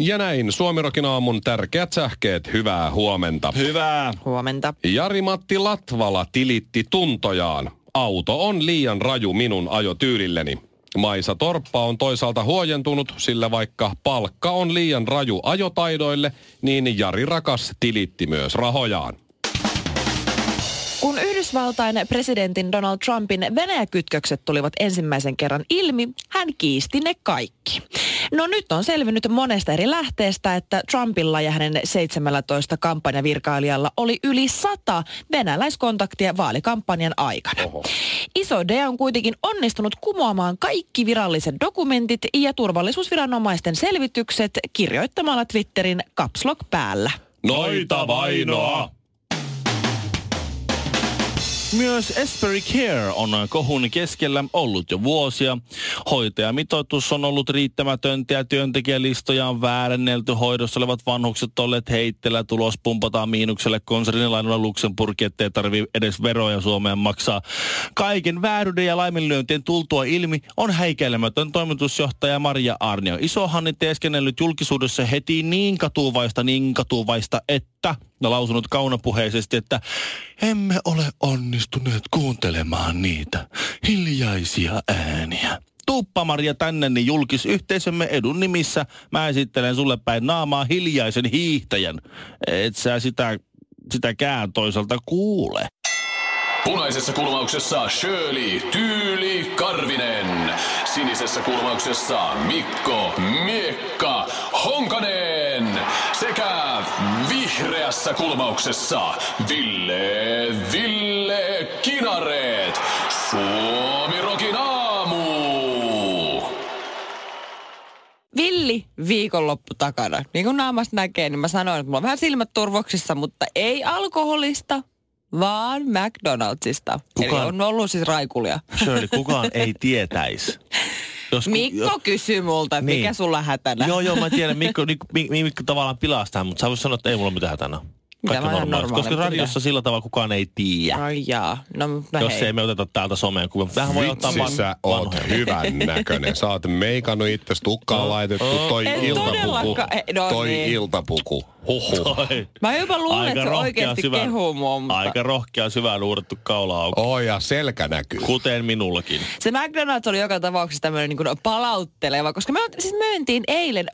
Ja näin Suomirokin aamun tärkeät sähkeet. Hyvää huomenta. Hyvää. Huomenta. Jari-Matti Latvala tilitti tuntojaan. Auto on liian raju minun ajotyylilleni. Maisa Torppa on toisaalta huojentunut, sillä vaikka palkka on liian raju ajotaidoille, niin Jari Rakas tilitti myös rahojaan. Kun Yhdysvaltain presidentin Donald Trumpin Venäjä-kytkökset tulivat ensimmäisen kerran ilmi, hän kiisti ne kaikki. No nyt on selvinnyt monesta eri lähteestä, että Trumpilla ja hänen 17 kampanjavirkailijalla oli yli 100 venäläiskontaktia vaalikampanjan aikana. Oho. Iso D on kuitenkin onnistunut kumoamaan kaikki viralliset dokumentit ja turvallisuusviranomaisten selvitykset kirjoittamalla Twitterin caps lock päällä. Noita vainoa! Myös Esperi Care on kohun keskellä ollut jo vuosia. Hoitajamitoitus on ollut riittämätöntä ja työntekijälistoja on väärennelty. Hoidossa olevat vanhukset olleet heitteellä. Tulos pumpataan miinukselle konsernilainoilla Luxemburg, ettei tarvii edes veroja Suomeen maksaa. Kaiken vääryyden ja laiminlyöntien tultua ilmi on häikäilemätön toimitusjohtaja Maria Arnio. Isohanni teeskennellyt julkisuudessa heti niin katuvaista, niin katuvaista, että lausunut kaunopuheisesti, että emme ole onnistuneet kuuntelemaan niitä hiljaisia ääniä. Tuppa Maria tänne, niin julkisyhteisömme edun nimissä mä esittelen sulle päin naamaa hiljaisen hiihtäjän. Et sä sitä, sitäkään toisaalta kuule. Punaisessa kulmauksessa Shirley Tyyli Karvinen. Sinisessä kulmauksessa Mikko Miekka Honkanen. Sekä vihreässä kulmauksessa Ville Ville Kinareet. Suomi Rokin aamu. Villi viikonloppu takana. Niin kuin naamasta näkee, niin mä sanoin, että mulla on vähän silmät turvoksissa, mutta ei alkoholista, vaan McDonaldsista. Kukaan, Eli on ollut siis raikulia. Shirley, kukaan ei tietäisi. Jos, Mikko jo, kysyy multa, että niin. mikä sulla hätänä. Joo, joo, mä tiedän. Mikko, Mikko, Mikko tavallaan pilastaa, mutta sä voisi sanoa, että ei mulla mitään hätänä. Kaikki normaali. normaali. Koska radiossa sillä tavalla kukaan ei tiedä. Ai jaa. No, no Jos hei. ei me oteta täältä someen kuvia. Tähän voi ottaa vaan sä oot hyvän näköinen. Sä oot meikannut itse tukkaan no. laitettu. Toi en iltapuku. No, toi niin. iltapuku. Huhhuh. Mä jopa luulen, että se oikeasti syvä, kehuu mua. Mutta... Aika rohkea syvään uudettu kaula auki. Oh, ja selkä näkyy. Kuten minullakin. Se McDonald's oli joka tapauksessa tämmöinen niin palautteleva, koska me siis myöntiin eilen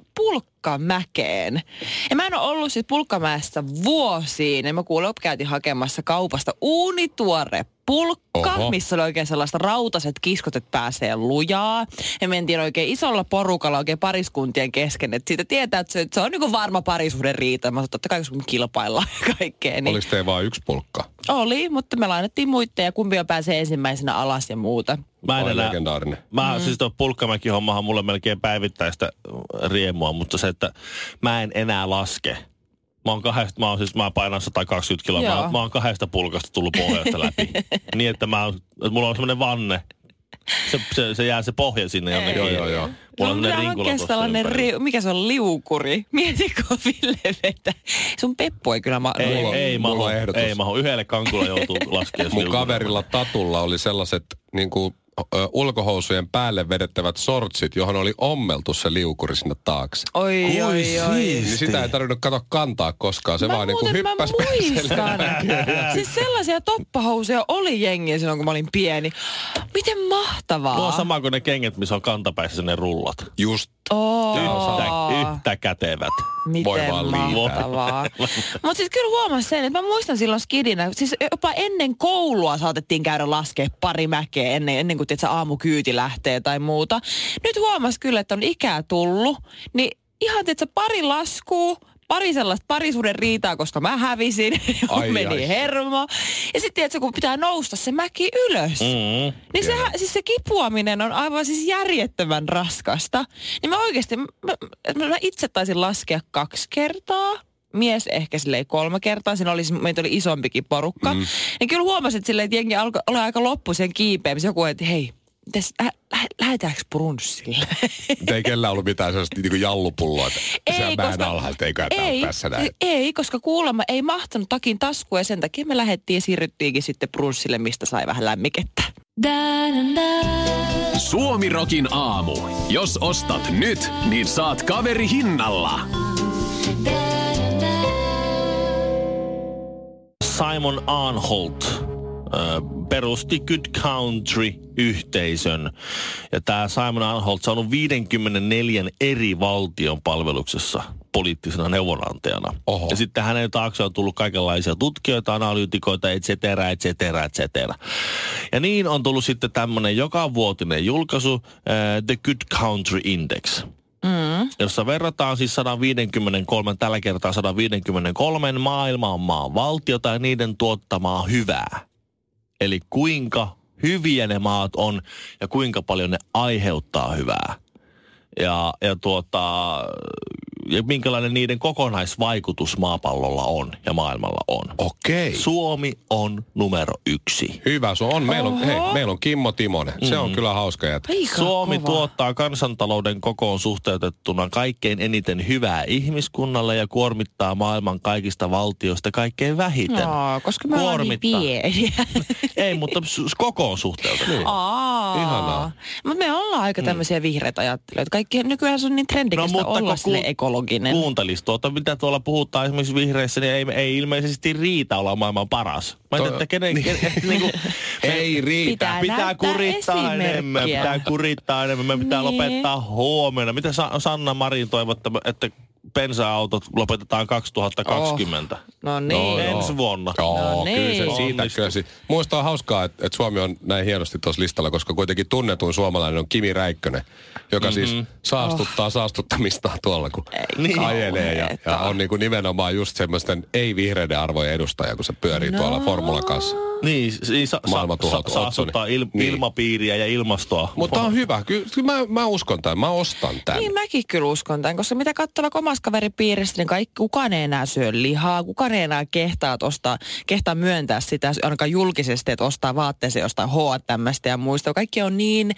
pulkkamäkeen. Ja mä en ole ollut siis pulkkamäessä vuosiin. Ja mä kuulen, että käytiin hakemassa kaupasta uunituore pulkka, Oho. missä oli oikein sellaista rautaset kiskot, että pääsee lujaa. Ja mentiin oikein isolla porukalla oikein pariskuntien kesken, että siitä tietää, että se, se on niin varma parisuuden riita. Mä totta kai kun kilpaillaan ja kaikkea. Niin... Olisi teillä vain yksi pulkka? Oli, mutta me lainattiin muita ja kumpi pääsee ensimmäisenä alas ja muuta. Mä en enää, legendaarinen. Mä, mm. siis tuo pulkkamäki hommahan mulle melkein päivittäistä riemua, mutta se, että mä en enää laske Mä oon, kahdesta, mä oon siis, mä painan 120 kiloa. Mä, mä oon kahdesta pulkasta tullut pohjasta läpi. niin, että mä oon, että mulla on semmoinen vanne. Se, se, se, jää se pohja sinne jonnekin. Joo, joo, joo. Mulla on no, sellainen ri, mikä se on, liukuri. Mietitkö Ville vettä? Sun peppu ei kyllä ma- Ei, mulla, ei mahu, ei mahu. Yhdelle kankulla joutuu laskemaan. Mun kaverilla Tatulla oli sellaiset niin kuin ulkohousujen päälle vedettävät sortsit, johon oli ommeltu se liukuri sinne taakse. Oi, oi, oi, oi. Niin sitä ei tarvinnut kato kantaa koskaan, se mä vaan niinku hyppäs mä muistan. siis sellaisia toppahousuja oli jengiä silloin, kun mä olin pieni. Miten mahtavaa. Tuo on sama kuin ne kengät, missä on kantapäissä ne rullat. Just. Oh. Yhtä, yhtä kätevät. Miten Voi vaan mahtavaa. Mutta siis kyllä huomasin sen, että mä muistan silloin skidinä, siis jopa ennen koulua saatettiin käydä laskea pari mäkeä ennen, ennen kuin tiedätkö, aamukyyti lähtee tai muuta. Nyt huomas kyllä, että on ikää tullut, niin ihan tiedätkö, pari laskuu, pari sellaista parisuuden riitaa, koska mä hävisin. Ai, meni ai. hermo. Ja sitten tiedätkö, kun pitää nousta se mäki ylös. Mm. Niin sehän, siis se kipuaminen on aivan siis järjettömän raskasta. Niin mä oikeasti, mä, mä, mä itse taisin laskea kaksi kertaa. Mies ehkä silleen kolme kertaa. Siinä oli, meitä oli isompikin porukka. Mm. Niin kyllä huomasin, että, silleen, että jengi alkoi olla aika loppu sen kiipeämiseen. Joku, että hei, mites, lä, lä, lähdetäänkö brunssille? Mutta ei kellään ollut mitään sellaista niin jallupulloa, että se vähän alhaalta, eikä ei, tässä näin. ei, koska kuulemma ei mahtunut takin taskuun ja sen takia me lähdettiin ja siirryttiinkin sitten brunssille, mistä sai vähän lämmikettä. Suomirokin aamu. Jos ostat nyt, niin saat kaveri hinnalla. Simon Arnholt ö, perusti Good Country-yhteisön. Ja tämä Simon Arnholt on ollut 54 eri valtion palveluksessa poliittisena neuvonantajana. Oho. Ja sitten hänen taakse on tullut kaikenlaisia tutkijoita, analyytikoita, et cetera, et cetera, et cetera. Ja niin on tullut sitten tämmöinen joka vuotinen julkaisu, äh, The Good Country Index jossa verrataan siis 153, tällä kertaa 153 maailman maan valtiota ja niiden tuottamaa hyvää. Eli kuinka hyviä ne maat on ja kuinka paljon ne aiheuttaa hyvää. Ja, ja, tuota, ja minkälainen niiden kokonaisvaikutus maapallolla on ja maailmalla on. Okei. Suomi on numero yksi. Hyvä, se on. Meillä on, hei, meillä on Kimmo Timonen. Se on kyllä hauska jätkä. Aika Suomi kova. tuottaa kansantalouden kokoon suhteutettuna kaikkein eniten hyvää ihmiskunnalle ja kuormittaa maailman kaikista valtioista kaikkein vähiten. Aa, koska me ollaan niin Kuormittaa. pieniä. Ei, mutta kokoon suhteutettuna. Niin. Aa. Ihanaa. Mutta me ollaan aika tämmöisiä vihreitä ajattelijoita. Kaikki nykyään se on niin trendikästä no, olla kun sille ekologinen. Kuuntelis tuota, mitä tuolla puhutaan esimerkiksi vihreissä, niin ei, ei ilmeisesti riitä olla maailman paras. Mä To- että kenen, ken, niinku, Ei riitä. Pitää pitää kurittaa enemmän, pitää kurittaa enemmän, me pitää Niin. lopettaa huomenna. Mitä Sa- Sanna Marin toivoo, että, että bensa-autot lopetetaan 2020? No niin. No. Ensi vuonna. Joo, No kyllä se niin. siitä Onnistu. kyllä. Muista on hauskaa, että, että Suomi on näin hienosti tuossa listalla, koska kuitenkin tunnetuin suomalainen on Kimi Räikkönen, joka mm-hmm. siis saastuttaa saastuttamista tuolla, kun Niin. ajelee ja, ja on niin kuin nimenomaan just semmoisten ei-vihreiden arvojen edustaja, kun se pyörii no. tuolla Formulan kanssa. Niin, siis sa- Maailman sa- saastuttaa il- Niin. ilmapiiriä ja ilmastoa. Mutta on hyvä. Kyllä, mä, mä uskon tämän. Mä ostan tämän. Niin mäkin kyllä uskon tämän, koska mitä katsoo omassa kaveripiirissä, niin kaikki, kukaan ei enää syö lihaa, kukaan ei enää kehtaa, ostaa, kehtaa myöntää sitä ainakaan julkisesti, että ostaa vaatteeseen jostain H&Mstä ja muista. Kaikki on niin,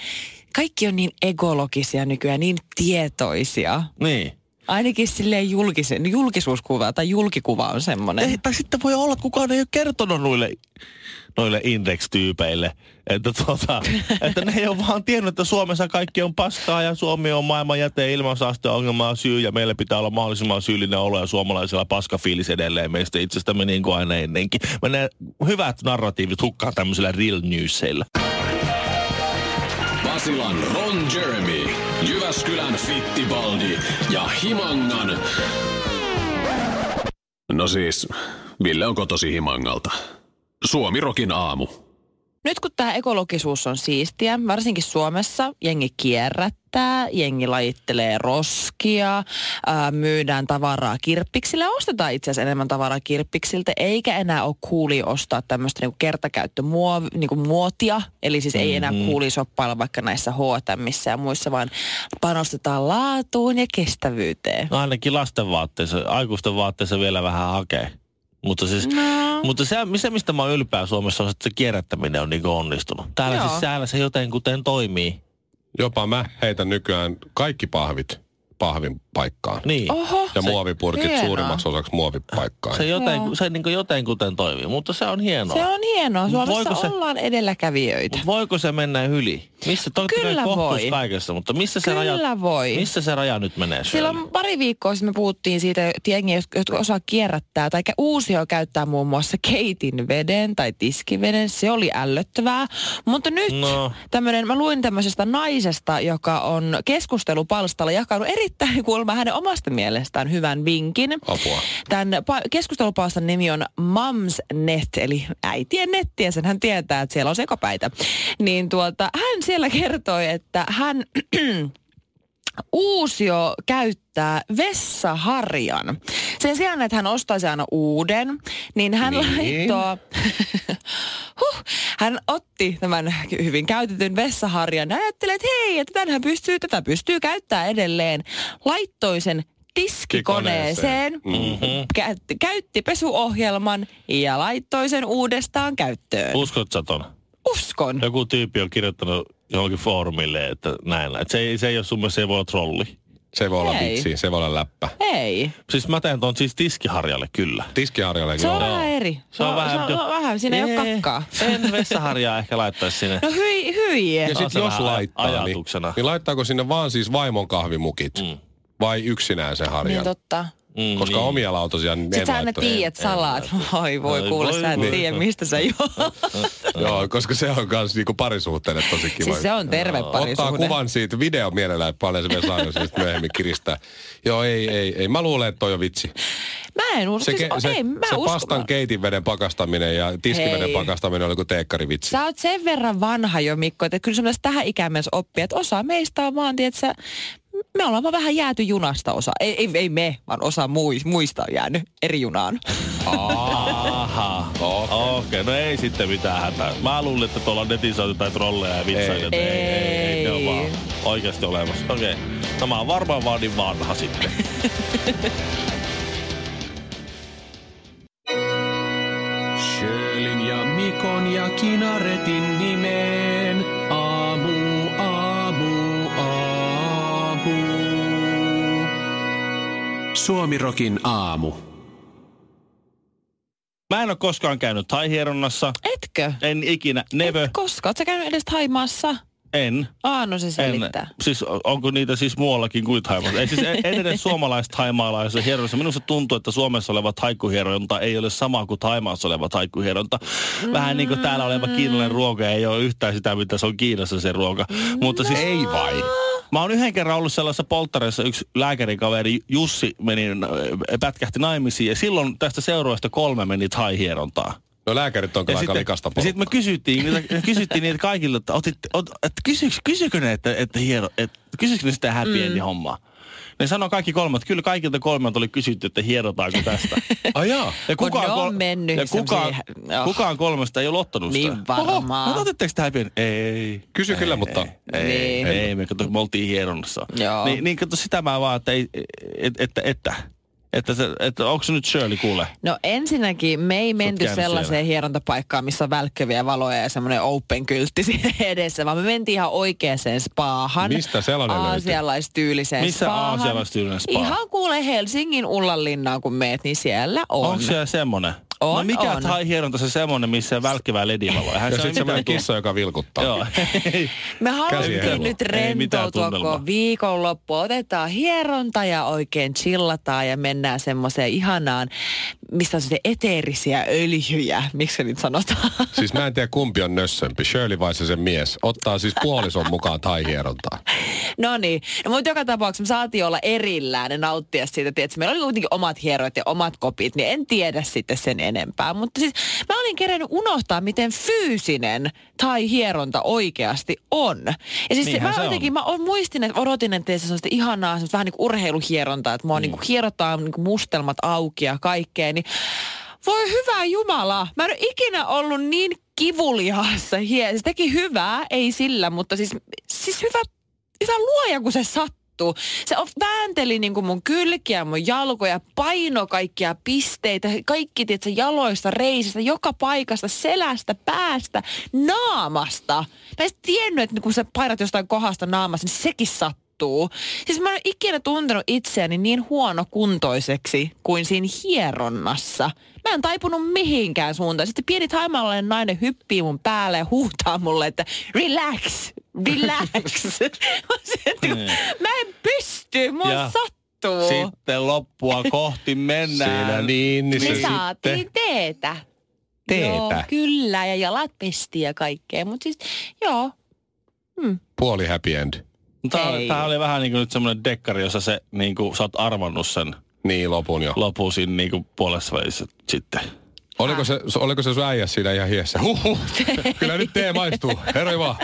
kaikki on niin ekologisia nykyään, niin tietoisia. Niin. Ainakin silleen julkisen, julkisuuskuva tai julkikuva on semmoinen. Ei, tai sitten voi olla, että kukaan ei ole kertonut noille, noille index-tyypeille, että, tuota, että ne ei ole vaan tiennyt, että Suomessa kaikki on paskaa ja Suomi on maailman jäte- ja ilmansaasteongelmaa syy ja meillä pitää olla mahdollisimman syyllinen olo ja suomalaisilla paskafiilis edelleen meistä itsestämme niin kuin aina ennenkin. Menee hyvät narratiivit hukkaan tämmöisillä real newsseillä. Basilan Ron Jeremy, Jyväskylän Fittibaldi ja Himangan... No siis, Ville on kotosi Himangalta. Suomirokin aamu. Nyt kun tämä ekologisuus on siistiä, varsinkin Suomessa, jengi kierrättää, jengi lajittelee roskia, ää, myydään tavaraa kirppiksille, ostetaan itse asiassa enemmän tavaraa kirppiksiltä, eikä enää ole kuuli ostaa tämmöistä niinku kertakäyttömuotia, niinku muotia, eli siis ei enää kuuli shoppailla vaikka näissä H&Missä ja muissa, vaan panostetaan laatuun ja kestävyyteen. No ainakin lasten vaatteissa, aikuisten vaatteissa vielä vähän hakee. Mutta, siis, No. Mutta se, se, mistä mä oon ylpeä Suomessa, on, että se kierrättäminen on niin onnistunut. Täällä Joo. siis täällä se jotenkuten toimii. Jopa mä heitän nykyään kaikki pahvit pahvin paikkaan. Niin. Oho, Ja se- muovipurkit hienoa. suurimmaksi osaksi muovipaikkaan. Se, joten, Joo. se niin jotenkuten toimii, mutta se on hienoa. Se on hienoa. Suomessa Voiko se- ollaan edelläkävijöitä. Mut voiko se mennä yli? Missä, totta kai Kyllä voi. kaikessa, mutta missä se, Kyllä raja, voi. missä se raja nyt menee? Silloin pari viikkoa sitten me puhuttiin siitä, että jengi, jotka osaa kierrättää tai uusia käyttää muun muassa keitin veden tai tiskiveden. Se oli ällöttävää. Mutta nyt No. tämmönen, mä luin tämmöisestä naisesta, joka on keskustelupalstalla jakanut erittäin kuulemma hänen omasta mielestään hyvän vinkin. Apua. Tämän pa- keskustelupalstan nimi on Mamsnet, eli äitien netti, ja sen hän tietää, että siellä on sekopäitä. Niin tuota, hän siellä kertoi, että hän Uusio käyttää vessaharjan. Sen sijaan, että hän ostaisi aina uuden, niin hän Niin. laittoi... huh, hän otti tämän hyvin käytetyn vessaharjan ja ajatteli, että hei, että tätähän pystyy, tätä pystyy käyttää edelleen. Laittoi sen tiskikoneeseen, Mm-hmm. käytti, käytti pesuohjelman ja laittoi sen uudestaan käyttöön. Uskot sä ton? Uskon. Joku tyyppi on kirjoittanut johonkin foorumille, että näin. Että se, ei, se ei ole sun mielestä, se ei voi olla trolli. Se voi olla Ei. vitsi, se voi olla läppä. Ei. Siis mä teen ton siis tiskiharjalle kyllä. Tiskiharjalle Se on vähän eri. Se on vähän- Se on, vähän siinä ei ole kakkaa. En vessaharjaa ehkä laittaisi sinne. No hyi, hyi. Ja sit se jos laittaa, niin, ajatuksena. niin laittaako sinne vaan siis vaimon kahvimukit? Mm. Vai yksinään sen harjan? Niin totta. Mm, Koska niin. omia lautasia niin Sitten en sä aina tiedät salaat. Oi voi Ai kuule, voi sä et voi. tiedä mistä sä juot. Joo, koska se on kans niinku parisuhteelle tosi kiva. Siis se on terve Ottaa parisuhde. kuvan siitä, video mielellään, että paljon se vielä saa, sitten myöhemmin kiristää. Joo, ei, ei, ei. Mä luulen, että toi on vitsi. Mä en usko. Se, Siis, ke, se, ei, mä se uskon. pastan keitinveden pakastaminen ja tiskiveden Hei. pakastaminen oli kuin teekkarivitsi. Sä oot sen verran vanha jo, Mikko, että kyllä semmoista tähän ikään mennessä oppia, että osa meistä on vaan, tiedätkö, me ollaan vaan vähän jääty junasta osa. Ei, ei, ei me, vaan osa muis, muista on jäänyt eri junaan. Aha. Okei, okay. no ei sitten mitään hätää. Mä luulin, että tuolla netissä on jotain trolleja ja vitsaita. Ei. Ei, ei, ei, ne on vaan oikeasti olemassa. Okei. Okay. No mä oon varmaan vaan niin vanha sitten. Sjölin ja Mikon ja Kinaretin nimeen. Suomirokin aamu. Mä en ole koskaan käynyt taihieronnassa. Etkö? En ikinä. Never. Et koska? Oot sä käynyt edes Haimaassa? En. Aa, no se En. selittää. Siis o- onko niitä siis muuallakin kuin Thaimaassa? Ei siis en en edes suomalaista haimaalaisessa hieronassa. Minusta tuntuu, että Suomessa oleva taikkuhieronta ei ole sama kuin Taimaassa oleva taikkuhieronta. Vähän niin kuin täällä oleva kiinalainen ruoka ei ole yhtään sitä, mitä se on Kiinassa se ruoka. Mutta siis, Ei vai? Mä oon yhden kerran ollut sellaisessa polttareissa, yksi lääkärikaveri Jussi meni, äh, pätkähti naimisiin ja silloin tästä seuraavasta kolme meni thai-hierontaa. No lääkärit on kyllä aika likasta ja sitten me kysyttiin, niitä, kysyttiin niitä kaikille, että, otit, ot, että kysyks, kysykö ne, että, että hiero, että kysykö ne sitä happy endin hommaa? Ne sanoi kaikki kolme, että kyllä kaikilta kolmelta oli kysytty, että hierotaanko tästä. Ai jaa. Ja ne on mennyt ja kukaan, oh. kukaan kolmesta ei ole ottanut sitä. Niin varmaan. Oho, otitteko sitä happy end? Ei. Kysy kyllä, mutta Ei, Niin. ei, me, kato, me oltiin hieronnassa. Joo. Niin, niin kato sitä mä vaan, että, ei, että, että, että, että, se, että onko se nyt Shirley kuule? No ensinnäkin me ei menty sellaiseen siellä. hierontapaikkaan, missä on välkkyviä valoja ja semmoinen open-kyltti siinä edessä, vaan me mentiin ihan oikeaan spaahan. Mistä sellainen? Aasialaistyyliseen Missä spaahan. aasialaistyylinen spa? Ihan kuule Helsingin Ullanlinnaan, kun meet, niin siellä on. Onko siellä semmonen? On, no mikä on. thai hieronta se semmonen, missä on välkkivää ledivaloa? Eihän Ja se sitten ole semmoinen kissa, joka vilkuttaa. Joo. Me haluttiin nyt rentoutua, kun viikonloppu otetaan hieronta ja oikein chillataan ja mennään semmoiseen ihanaan, missä on se eteerisiä öljyjä, miksi se nyt sanotaan. Siis mä en tiedä kumpi on nössömpi, Shirley vai se sen mies. Ottaa siis puolison mukaan tai-hierontaa. No niin, no, mutta joka tapauksessa me saatiin olla erillään ja nauttia siitä, että meillä oli kuitenkin omat hierot ja omat kopit, niin en tiedä sitten sen enempää. Mutta siis mä olin kerännyt unohtaa, miten fyysinen tai hieronta oikeasti on. Ja siis Niinhän mä se on. jotenkin, mä on- muistin, että odotin, että se on ihanaa, semmoista vähän niin kuin urheiluhierontaa, että mua mm. niin kuin hierotaan niin kuin mustelmat auki ja kaikkea, niin voi hyvä Jumala, mä en ole ikinä ollut niin kivuliaassa. Hie- se teki hyvää, ei sillä, mutta siis, siis hyvä, hyvä luoja, kun se sattuu. Se väänteli niin kuin mun kylkiä, mun jalkoja, paino kaikkia pisteitä, kaikki tiedätkö, jaloista, reisistä, joka paikasta, selästä, päästä, naamasta. Mä en tiennyt, että kun sä painat jostain kohdasta naamasta, niin sekin sattuu. Siis mä en ole ikinä tuntenut itseäni niin huonokuntoiseksi kuin siinä hieronnassa. Mä en taipunut mihinkään suuntaan. Sitten pieni taimalainen nainen hyppii mun päälle ja huutaa mulle, että relax, relax. Mä en pysty, mua Ja sattuu. Sitten loppua kohti mennään. Siinä niin, niin se Me saatiin sitten... teetä. Teetä? Joo, kyllä, ja jalat pesti ja kaikkea. Mutta siis, joo, Puoli happy end. Tämä, Ei. tämä oli vähän niin kuin nyt semmoinen dekkari, jossa se, niin kuin, sä oot arvannut sen Niin, lopun jo. lopun siinä niin kuin puolessa välissä sitten. Oliko se, oliko se sun äijä siinä ihan hiessä? Huhhuh. Kyllä nyt tee maistuu. Herra vaan.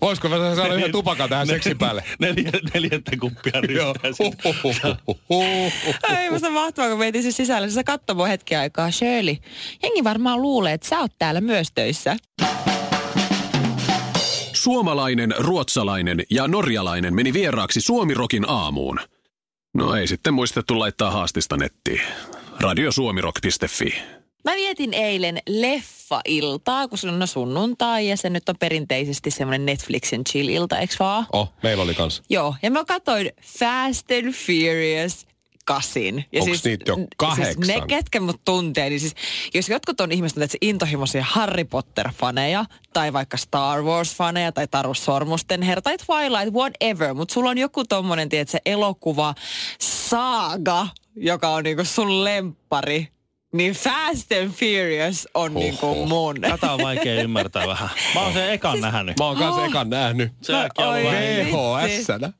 Voisiko mä saada yhden tupakan tähän seksin päälle? Neljä, neljättä kuppia. Huhhuh. Ei musta mahtavaa, kun mietin siis sisällä. Se katsoi hetki aikaa. Shirley, jengi varmaan luulee, että sä oot täällä myös töissä. Suomalainen, ruotsalainen ja norjalainen meni vieraaksi Suomirokin aamuun. No ei sitten muistettu laittaa haastista nettiin. Radiosuomirok.fi. Mä vietin eilen leffa-iltaa, kun se on sunnuntai ja se nyt on perinteisesti semmoinen Netflixin chill-ilta, eikö vaan? Oh, meillä oli kans. Joo, ja mä katsoin Fast and Furious kasin. Ja Onks niitä jo Siis kahdeksan? ne, ketkä mut tuntee, niin siis jos jotkut on ihmiset, että se intohimoisia Harry Potter-faneja, tai vaikka Star Wars-faneja, tai Taru Sormusten herra, tai Twilight, whatever, mutta sulla on joku tommonen, tiedät, se elokuva Saaga, joka on niinku sun lemppari, niin Fast and Furious on niinku mun. Tätä on vaikea ymmärtää vähän. Mä oon sen ekan nähnyt. Mä oon kanssa ekan nähnyt. Se vähän VHS-nä.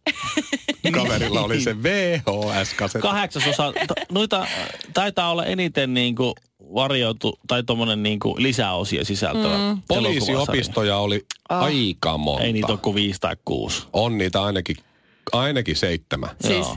Kaverilla oli se VHS-kasetti. kahdeksasosa. t- Noita taitaa olla eniten niinku varjoitu tai tommonen niinku lisäosia sisältävä mm. Poliisiopistoja oli aika monta. Ei niitä ole kuin viisi tai kuusi. On niitä ainakin, ainakin seitsemän. Siis mä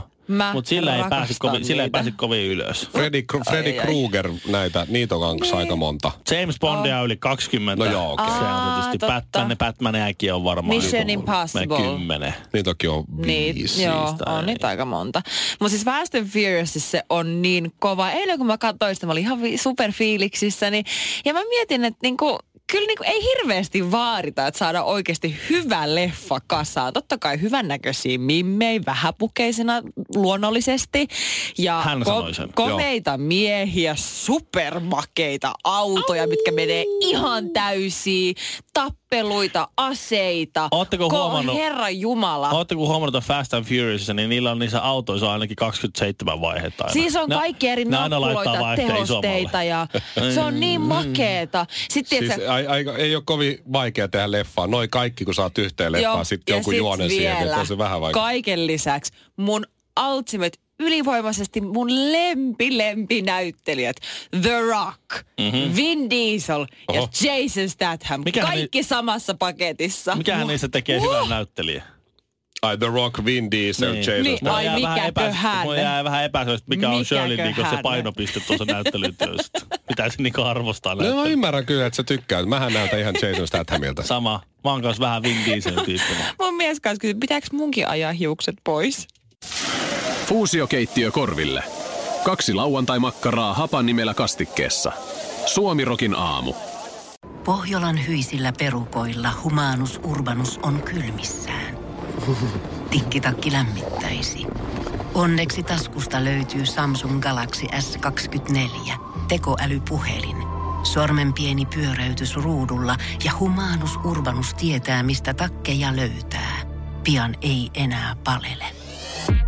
Mutta sillä ei, pääse rakastan kovin, sillä ei niitä. pääse kovin ylös. Freddy, Freddy. Krueger, näitä, niitä on kanssa aika monta. James Bondia on yli 20. No joo, okei. Se on tietysti totta. Batman, Batmaniakin on varmaan Mission Impossible. kymmenen. Niitäkin on Niit, viisi. joo, Niistä on ei. niitä aika monta. Mutta siis Fast and Furious se on niin kova. Eilen kun mä katsoin sitä, mä olin ihan superfiiliksissä. Niin, ja mä mietin, että niinku, kyllä niinku ei hirveästi vaadita, että saada oikeasti hyvä leffa kasaan. Totta kai hyvännäköisiä mimmei, vähäpukeisena luonnollisesti. Ja Hän sanoi sen, komeita miehiä, supermakeita autoja, mitkä menee ihan täysiä, tappeluita, aseita. Ootteko Ko- huomannut- Herra Jumala. Oletteko huomannut että Fast and Furiousissa, niin niillä on niissä autoissa ainakin 27 vaihetta aina. Siis on Ne- kaikki eri nappuloita, tehosteita ja se on niin makeeta. Sitten Siis tiedätkö, ai, ai, ei ole kovin vaikea tehdä leffaa. Noin kaikki, kun saat yhteen leffaan, sitten ja jonkun sit juonen siihen, että on se vähän vaikea. Kaiken lisäksi mun ultimate ylivoimaisesti mun lempi lempi näyttelijät The Rock, mm-hmm. Vin Diesel ja Oho. Jason Statham. Mikähän kaikki samassa paketissa. Mikähän niistä tekee hyvän näyttelijän? Ai The Rock, Vin Diesel, Niin. Jason Niin, Statham. ai mikäköhän. Mulla jää vähän epäselvästi, mikä on Shirley niin se painopiste tuossa näyttelytyössä. Pitäisi niinku arvostaa No, mä ymmärrän kyllä, että sä tykkäät. Mähän näytän ihan Jason Stathamilta. Sama. Mä oon kanssa vähän Vin Diesel tyyppinen. Mun mies kanssa kysyi, pitääkö munkin ajaa hiukset pois? Fuusiokeittiö korville. Kaksi lauantai-makkaraa hapan nimellä kastikkeessa. Suomirokin aamu. Pohjolan hyisillä perukoilla humanus urbanus on kylmissään. Tikkitakki lämmittäisi. Onneksi taskusta löytyy Samsung Galaxy S24. Tekoälypuhelin. Sormen pieni pyöräytys ruudulla ja humanus urbanus tietää, mistä takkeja löytää. Pian ei enää palele.